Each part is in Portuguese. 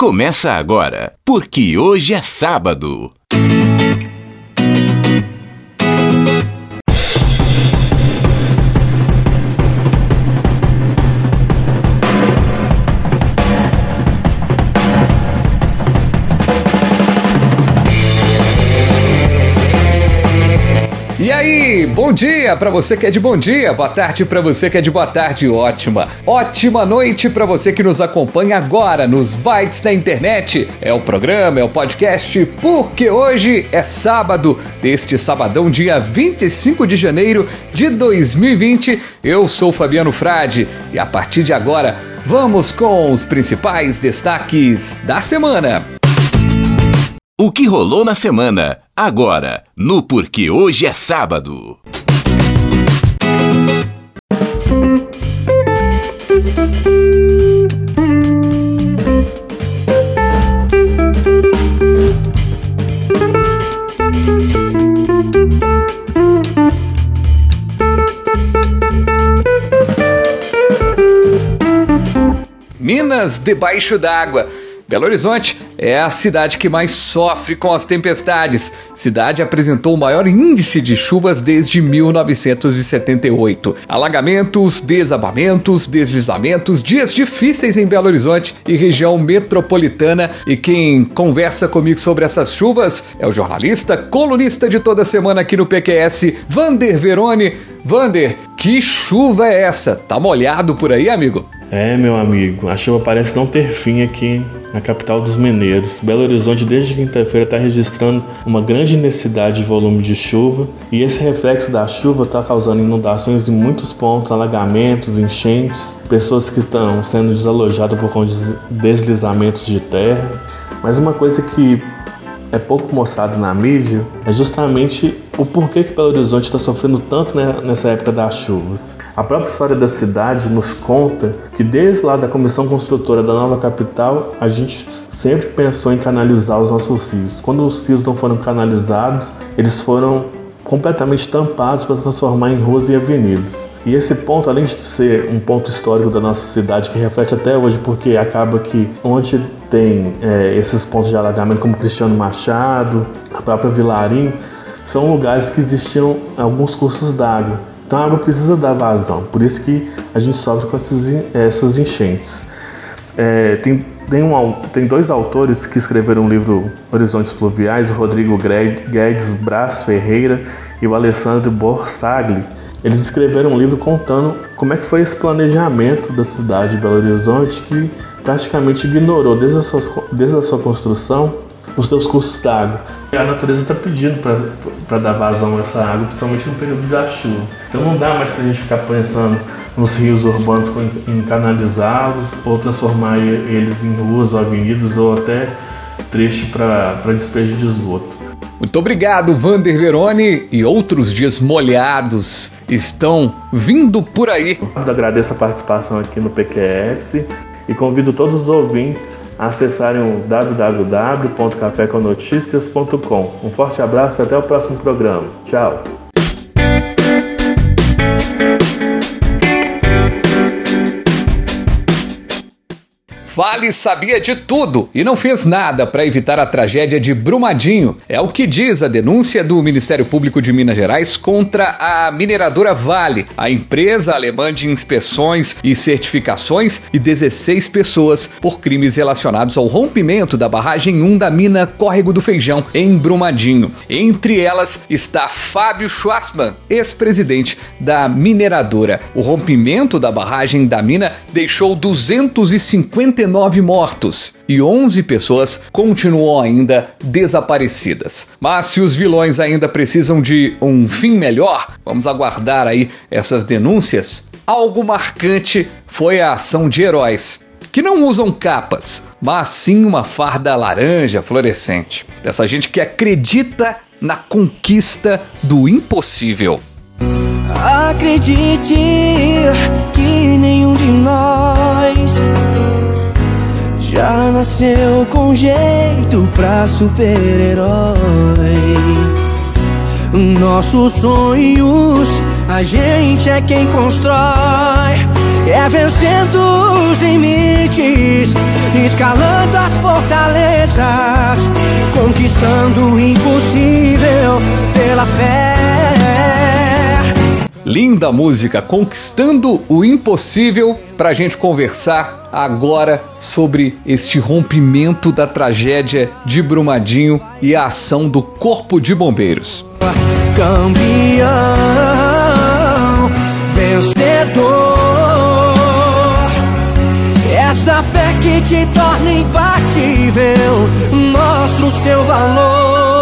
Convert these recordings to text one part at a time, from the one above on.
começa agora, porque hoje é sábado. Bom dia para você que é de bom dia, boa tarde para você que é de boa tarde, ótima. Ótima noite para você que nos acompanha agora nos bytes da internet. É o programa, é o podcast, porque hoje é sábado, deste sabadão, dia 25 de janeiro de 2020. Eu sou Fabiano Frade e a partir de agora vamos com os principais destaques da semana. O que rolou na semana, agora, no Porque Hoje é Sábado. Minas debaixo d'água. Belo Horizonte é a cidade que mais sofre com as tempestades. Cidade apresentou o maior índice de chuvas desde 1978. Alagamentos, desabamentos, deslizamentos, dias difíceis em Belo Horizonte e região metropolitana. E quem conversa comigo sobre essas chuvas é o jornalista, colunista de toda semana aqui no PQS, Vander Verone. Vander, que chuva é essa? Tá molhado por aí, amigo? É, meu amigo, a chuva parece não ter fim aqui na capital dos mineiros. Belo Horizonte, desde quinta-feira, está registrando uma grande necessidade de volume de chuva e esse reflexo da chuva está causando inundações em muitos pontos, alagamentos, enchentes, pessoas que estão sendo desalojadas por conta de deslizamentos de terra. Mas uma coisa que é pouco mostrado na mídia é justamente o porquê que Belo Horizonte está sofrendo tanto né, nessa época das chuvas. A própria história da cidade nos conta que desde lá da comissão construtora da nova capital, a gente sempre pensou em canalizar os nossos rios. Quando os rios não foram canalizados, eles foram completamente tampados para transformar em ruas e avenidas. E esse ponto, além de ser um ponto histórico da nossa cidade que reflete até hoje, porque acaba que onde tem é, esses pontos de alagamento, como Cristiano Machado, a própria Vilarim, são lugares que existiam alguns cursos d'água. Então a água precisa dar vazão, por isso que a gente sofre com essas, essas enchentes. É, tem, tem, um, tem dois autores que escreveram o um livro Horizontes Fluviais, o Rodrigo Guedes Brás Ferreira e o Alessandro Borsagli. Eles escreveram um livro contando como é que foi esse planejamento da cidade de Belo Horizonte que praticamente ignorou desde a sua, desde a sua construção os seus cursos d'água. A natureza está pedindo para dar vazão a essa água, principalmente no período da chuva. Então não dá mais para a gente ficar pensando nos rios urbanos em canalizá-los ou transformar eles em ruas ou avenidas ou até trecho para despejo de esgoto. Muito obrigado, Vander Verone. E outros dias molhados estão vindo por aí. Eu agradeço a participação aqui no PQS e convido todos os ouvintes a acessarem o www.cafécomnoticias.com. Um forte abraço e até o próximo programa. Tchau! Vale sabia de tudo e não fez nada para evitar a tragédia de Brumadinho. É o que diz a denúncia do Ministério Público de Minas Gerais contra a mineradora Vale, a empresa alemã de inspeções e certificações e 16 pessoas por crimes relacionados ao rompimento da barragem 1 da mina Córrego do Feijão, em Brumadinho. Entre elas está Fábio Schwarzman, ex-presidente da mineradora. O rompimento da barragem da mina deixou 259 19 mortos e 11 pessoas continuam ainda desaparecidas. Mas se os vilões ainda precisam de um fim melhor, vamos aguardar aí essas denúncias. Algo marcante foi a ação de heróis que não usam capas, mas sim uma farda laranja fluorescente. Dessa gente que acredita na conquista do impossível. Acredite que nenhum de nós já nasceu com jeito pra super-herói. Nossos sonhos, a gente é quem constrói. É vencendo os limites, escalando as fortalezas, conquistando o impossível pela fé. Linda música, conquistando o impossível, pra gente conversar agora sobre este rompimento da tragédia de Brumadinho e a ação do Corpo de Bombeiros. Campeão, vencedor. Essa fé que te torna imbatível, mostra o seu valor.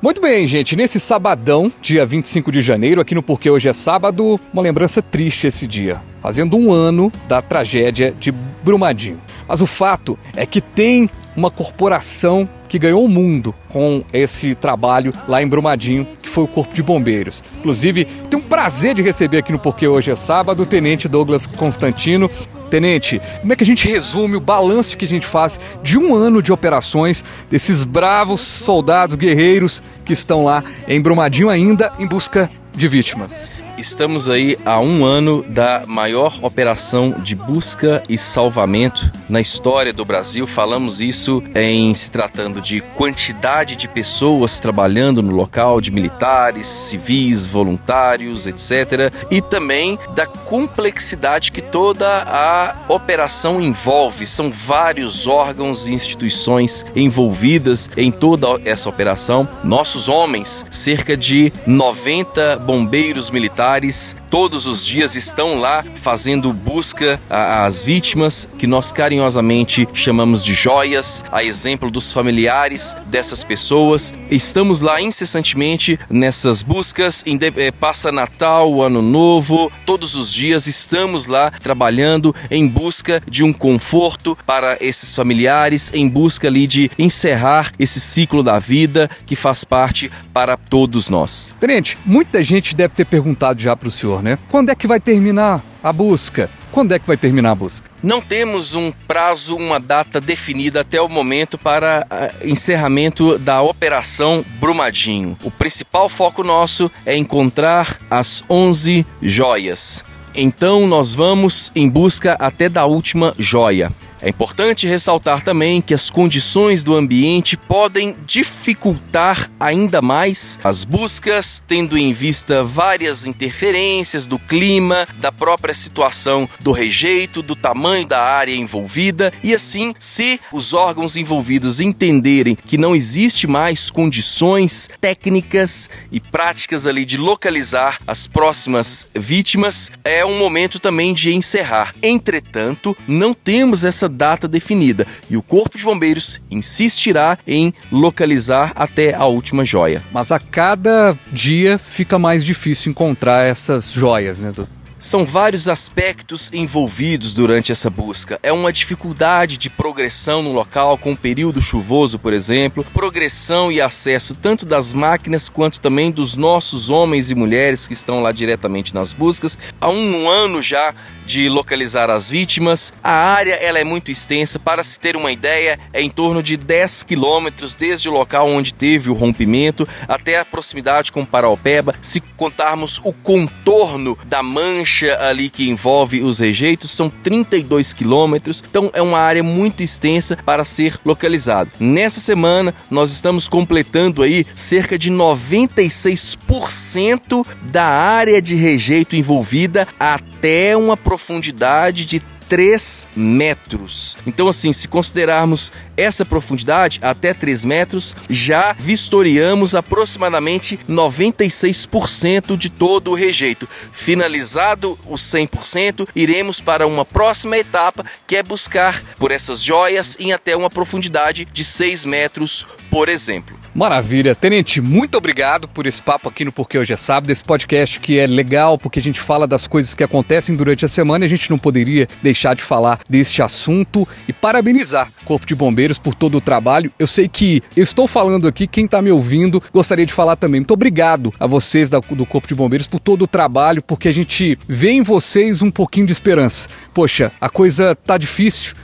Muito bem, gente. Nesse sabadão, dia 25 de janeiro, aqui no Porque Hoje é Sábado, uma lembrança triste esse dia. Fazendo um ano da tragédia de Brumadinho. Mas o fato é que tem uma corporação que ganhou o mundo com esse trabalho lá em Brumadinho, que foi o Corpo de Bombeiros. Inclusive, tenho um prazer de receber aqui no Porque Hoje é Sábado o Tenente Douglas Constantino. Tenente, como é que a gente resume o balanço que a gente faz de um ano de operações desses bravos soldados guerreiros que estão lá em Brumadinho ainda em busca de vítimas? Estamos aí a um ano da maior operação de busca e salvamento na história do Brasil. Falamos isso em se tratando de quantidade de pessoas trabalhando no local, de militares, civis, voluntários, etc. E também da complexidade que toda a operação envolve. São vários órgãos e instituições envolvidas em toda essa operação. Nossos homens, cerca de 90 bombeiros militares militares todos os dias estão lá fazendo busca às vítimas que nós carinhosamente chamamos de joias, a exemplo dos familiares dessas pessoas. Estamos lá incessantemente nessas buscas, eh, passa Natal, Ano Novo, todos os dias estamos lá trabalhando em busca de um conforto para esses familiares, em busca ali de encerrar esse ciclo da vida que faz parte para todos nós. Tenente, muita gente deve ter perguntado já para o senhor, né? Quando é que vai terminar a busca? Quando é que vai terminar a busca? Não temos um prazo, uma data definida até o momento para uh, encerramento da Operação Brumadinho. O principal foco nosso é encontrar as 11 joias. Então nós vamos em busca até da última joia. É importante ressaltar também que as condições do ambiente podem dificultar ainda mais as buscas, tendo em vista várias interferências do clima, da própria situação do rejeito, do tamanho da área envolvida, e assim, se os órgãos envolvidos entenderem que não existe mais condições técnicas e práticas ali de localizar as próximas vítimas, é um momento também de encerrar. Entretanto, não temos essa data definida e o Corpo de Bombeiros insistirá em localizar até a última joia. Mas a cada dia fica mais difícil encontrar essas joias, né, doutor? São vários aspectos envolvidos durante essa busca. É uma dificuldade de progressão no local com um período chuvoso, por exemplo, progressão e acesso tanto das máquinas quanto também dos nossos homens e mulheres que estão lá diretamente nas buscas. Há um ano já de localizar as vítimas. A área ela é muito extensa, para se ter uma ideia, é em torno de 10 quilômetros desde o local onde teve o rompimento até a proximidade com Paraupeba. Se contarmos o contorno da mancha ali que envolve os rejeitos são 32 quilômetros, então é uma área muito extensa para ser localizado. Nessa semana nós estamos completando aí cerca de 96% da área de rejeito envolvida até uma profundidade de 3 metros. Então, assim, se considerarmos essa profundidade, até 3 metros, já vistoriamos aproximadamente 96% de todo o rejeito. Finalizado o 100%, iremos para uma próxima etapa, que é buscar por essas joias em até uma profundidade de 6 metros, por exemplo. Maravilha. Tenente, muito obrigado por esse papo aqui no Porque Hoje é Sábado, esse podcast que é legal porque a gente fala das coisas que acontecem durante a semana e a gente não poderia deixar de falar deste assunto e parabenizar o Corpo de Bombeiros por todo o trabalho. Eu sei que eu estou falando aqui, quem está me ouvindo gostaria de falar também. Muito obrigado a vocês do Corpo de Bombeiros por todo o trabalho, porque a gente vê em vocês um pouquinho de esperança. Poxa, a coisa tá difícil.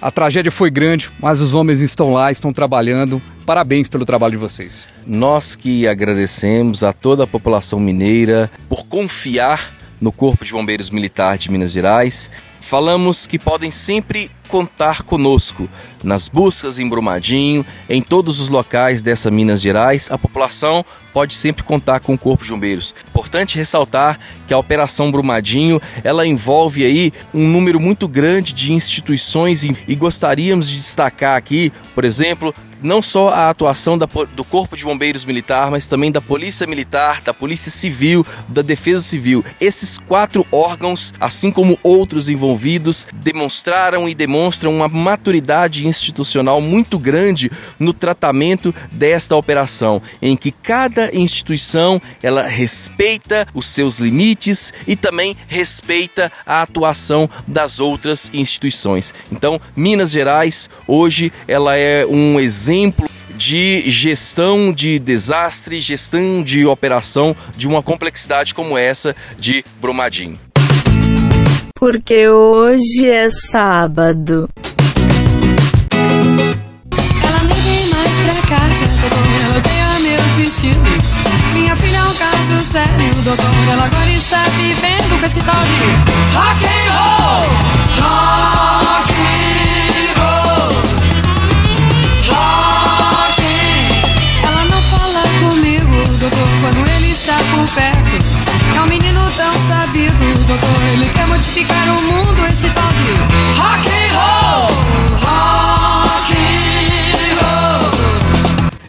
A tragédia foi grande, mas os homens estão lá, estão trabalhando. Parabéns pelo trabalho de vocês. Nós que agradecemos a toda a população mineira por confiar no Corpo de Bombeiros Militar de Minas Gerais falamos que podem sempre contar conosco. Nas buscas em Brumadinho, em todos os locais dessa Minas Gerais, a população pode sempre contar com o Corpo de Bombeiros. Importante ressaltar que a Operação Brumadinho, ela envolve aí um número muito grande de instituições e gostaríamos de destacar aqui, por exemplo, não só a atuação da, do Corpo de Bombeiros Militar, mas também da Polícia Militar, da Polícia Civil, da Defesa Civil. Esses quatro órgãos, assim como outros envolvidos, demonstraram e demonstram uma maturidade institucional muito grande no tratamento desta operação, em que cada instituição ela respeita os seus limites e também respeita a atuação das outras instituições. Então, Minas Gerais hoje ela é um exemplo exemplo de gestão de desastre, gestão de operação de uma complexidade como essa de Brumadinho. Porque hoje é sábado. Ela nem vem mais pra casa, doutor, ela odeia meus vestidos. Minha filha é um caso sério, doutor, ela agora está vivendo com esse tal de rock and roll. Rock por perto. É um menino tão sabido, doutor. Ele quer modificar o mundo, esse tal de rock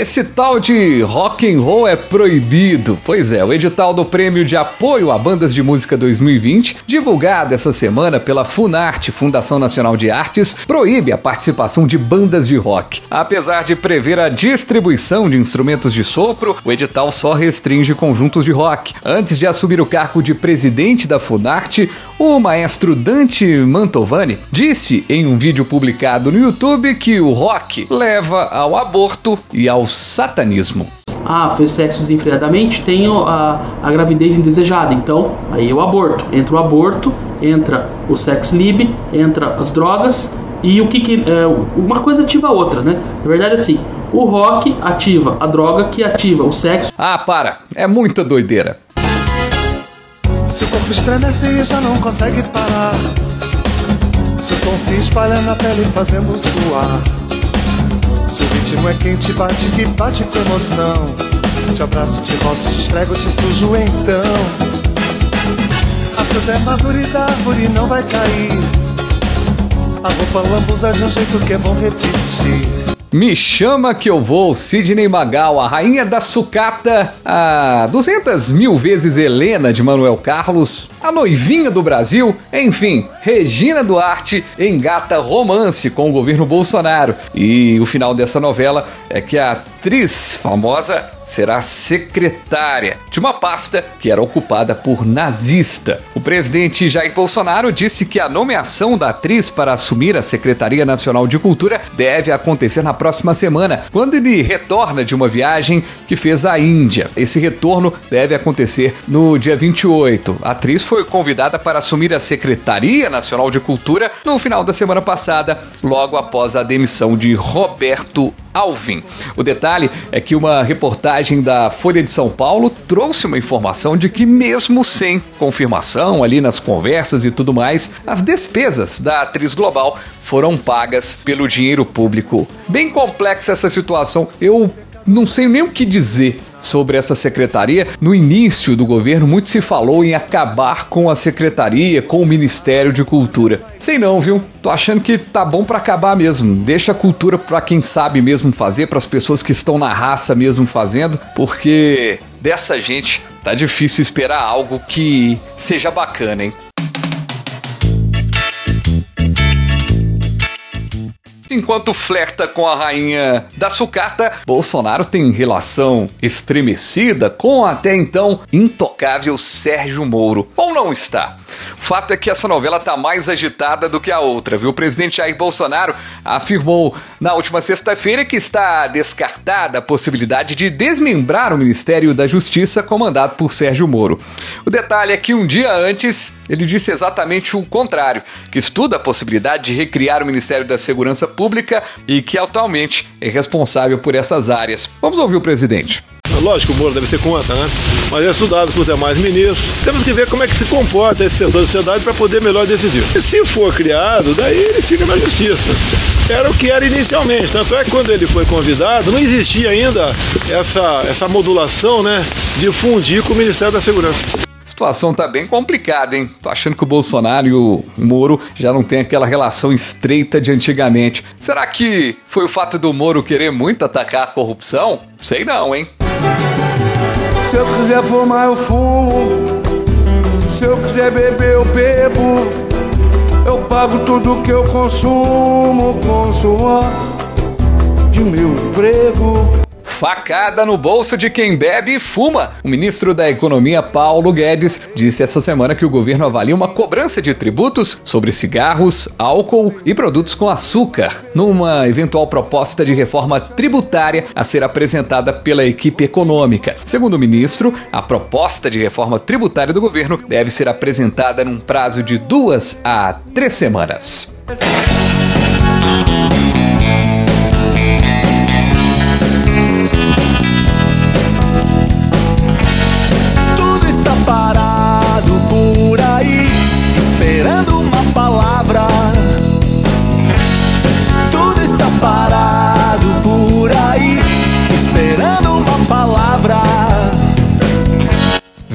Esse tal de rock and roll é proibido. Pois é, o edital do Prêmio de Apoio a Bandas de Música 2020, divulgado essa semana pela Funarte, Fundação Nacional de Artes, proíbe a participação de bandas de rock. Apesar de prever a distribuição de instrumentos de sopro, o edital só restringe conjuntos de rock. Antes de assumir o cargo de presidente da Funarte, o maestro Dante Mantovani disse em um vídeo publicado no YouTube que o rock leva ao aborto e ao satanismo. Ah, fez sexo desenfreadamente, tenho a, a gravidez indesejada. Então, aí o aborto. Entra o aborto, entra o sex lib, entra as drogas e o que que é, uma coisa ativa a outra, né? Na verdade assim, o rock ativa a droga que ativa o sexo. Ah, para. É muita doideira. Se o corpo estremece e já não consegue parar. Se o som se espalha na pele fazendo suar. Se o ritmo é quente, bate que bate com emoção. Te abraço, te roço, te esfrego, te sujo então. A fruta é madura e da árvore não vai cair. A roupa lambuza de um jeito que é bom repetir. Me chama que eu vou, Sidney Magal, a rainha da sucata, a 200 mil vezes Helena de Manuel Carlos, a noivinha do Brasil, enfim, Regina Duarte engata romance com o governo Bolsonaro. E o final dessa novela é que a atriz famosa será secretária de uma pasta que era ocupada por nazista. O presidente Jair Bolsonaro disse que a nomeação da atriz para assumir a Secretaria Nacional de Cultura deve acontecer na próxima semana, quando ele retorna de uma viagem que fez à Índia. Esse retorno deve acontecer no dia 28. A atriz foi convidada para assumir a Secretaria Nacional de Cultura no final da semana passada, logo após a demissão de Roberto Alvin. O detalhe é que uma reportagem da Folha de São Paulo trouxe uma informação de que, mesmo sem confirmação ali nas conversas e tudo mais, as despesas da atriz global foram pagas pelo dinheiro público. Bem complexa essa situação. Eu não sei nem o que dizer sobre essa secretaria. No início do governo, muito se falou em acabar com a secretaria, com o Ministério de Cultura. Sei não, viu? Tô achando que tá bom para acabar mesmo. Deixa a cultura para quem sabe mesmo fazer, para as pessoas que estão na raça mesmo fazendo, porque dessa gente tá difícil esperar algo que seja bacana, hein? Enquanto flerta com a rainha da sucata, Bolsonaro tem relação estremecida com até então intocável Sérgio Moro. Ou não está? Fato é que essa novela está mais agitada do que a outra, viu? O presidente Jair Bolsonaro afirmou na última sexta-feira que está descartada a possibilidade de desmembrar o Ministério da Justiça comandado por Sérgio Moro. O detalhe é que um dia antes ele disse exatamente o contrário, que estuda a possibilidade de recriar o Ministério da Segurança Pública e que atualmente é responsável por essas áreas. Vamos ouvir o presidente. Lógico, o Moro deve ser contra, né? Mas é estudado por demais ministros. Temos que ver como é que se comporta esse setor da sociedade para poder melhor decidir. E se for criado, daí ele fica na justiça. Era o que era inicialmente. Tanto é que quando ele foi convidado, não existia ainda essa, essa modulação, né? De fundir com o Ministério da Segurança. A situação tá bem complicada, hein? Tô achando que o Bolsonaro e o Moro já não tem aquela relação estreita de antigamente. Será que foi o fato do Moro querer muito atacar a corrupção? Sei não, hein? Se eu quiser fumar, eu fumo. Se eu quiser beber, eu bebo. Eu pago tudo que eu consumo com suor de meu emprego. Facada no bolso de quem bebe e fuma. O ministro da Economia, Paulo Guedes, disse essa semana que o governo avalia uma cobrança de tributos sobre cigarros, álcool e produtos com açúcar, numa eventual proposta de reforma tributária a ser apresentada pela equipe econômica. Segundo o ministro, a proposta de reforma tributária do governo deve ser apresentada num prazo de duas a três semanas.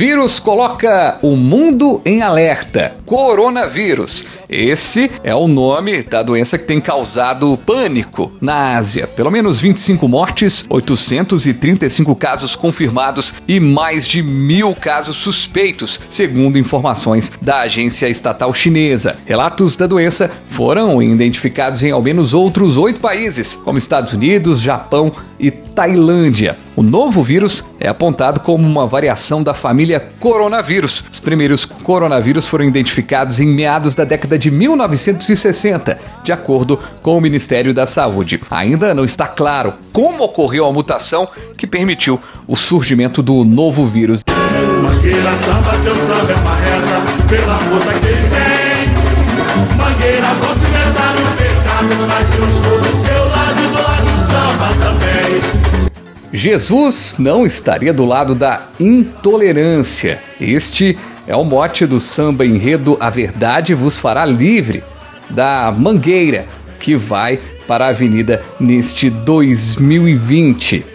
Vírus coloca o mundo em alerta. Coronavírus. Esse é o nome da doença que tem causado pânico na Ásia. Pelo menos 25 mortes, 835 casos confirmados e mais de mil casos suspeitos, segundo informações da agência estatal chinesa. Relatos da doença foram identificados em ao menos outros oito países, como Estados Unidos, Japão e Tailândia. O novo vírus é apontado como uma variação da família coronavírus. Os primeiros coronavírus foram identificados em meados da década de 1960, de acordo com o Ministério da Saúde. Ainda não está claro como ocorreu a mutação que permitiu o surgimento do novo vírus. Mangueira samba, é pela que ele tem. Mangueira, pecado, mas Jesus não estaria do lado da intolerância. Este é o mote do samba enredo A Verdade Vos Fará Livre, da Mangueira, que vai para a avenida neste 2020.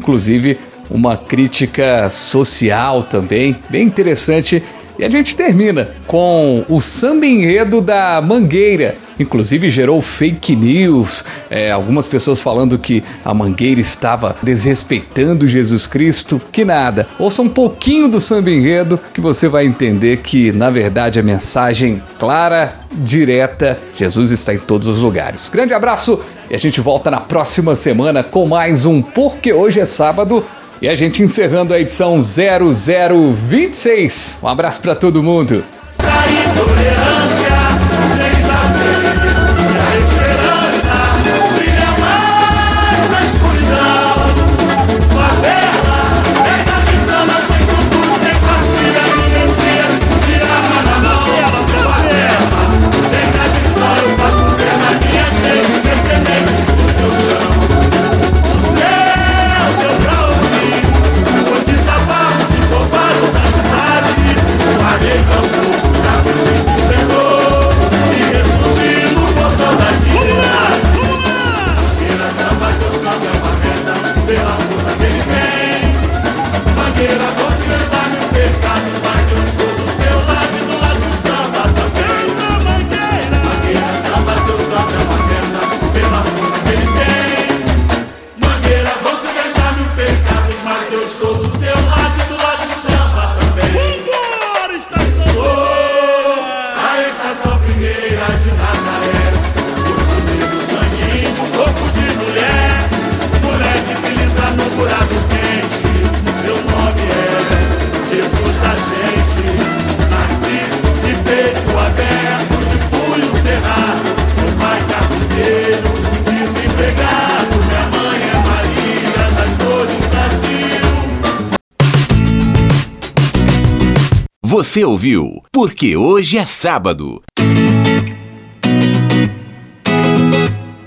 Inclusive uma crítica social também, bem interessante. E a gente termina com o samba enredo da Mangueira. Inclusive gerou fake news, é, algumas pessoas falando que a Mangueira estava desrespeitando Jesus Cristo, que nada. Ouça um pouquinho do samba enredo que você vai entender que, na verdade, a mensagem clara, direta, Jesus está em todos os lugares. Grande abraço e a gente volta na próxima semana com mais um Porque Hoje é Sábado e a gente encerrando a edição 0026. Um abraço para todo mundo. Você ouviu Porque Hoje é Sábado.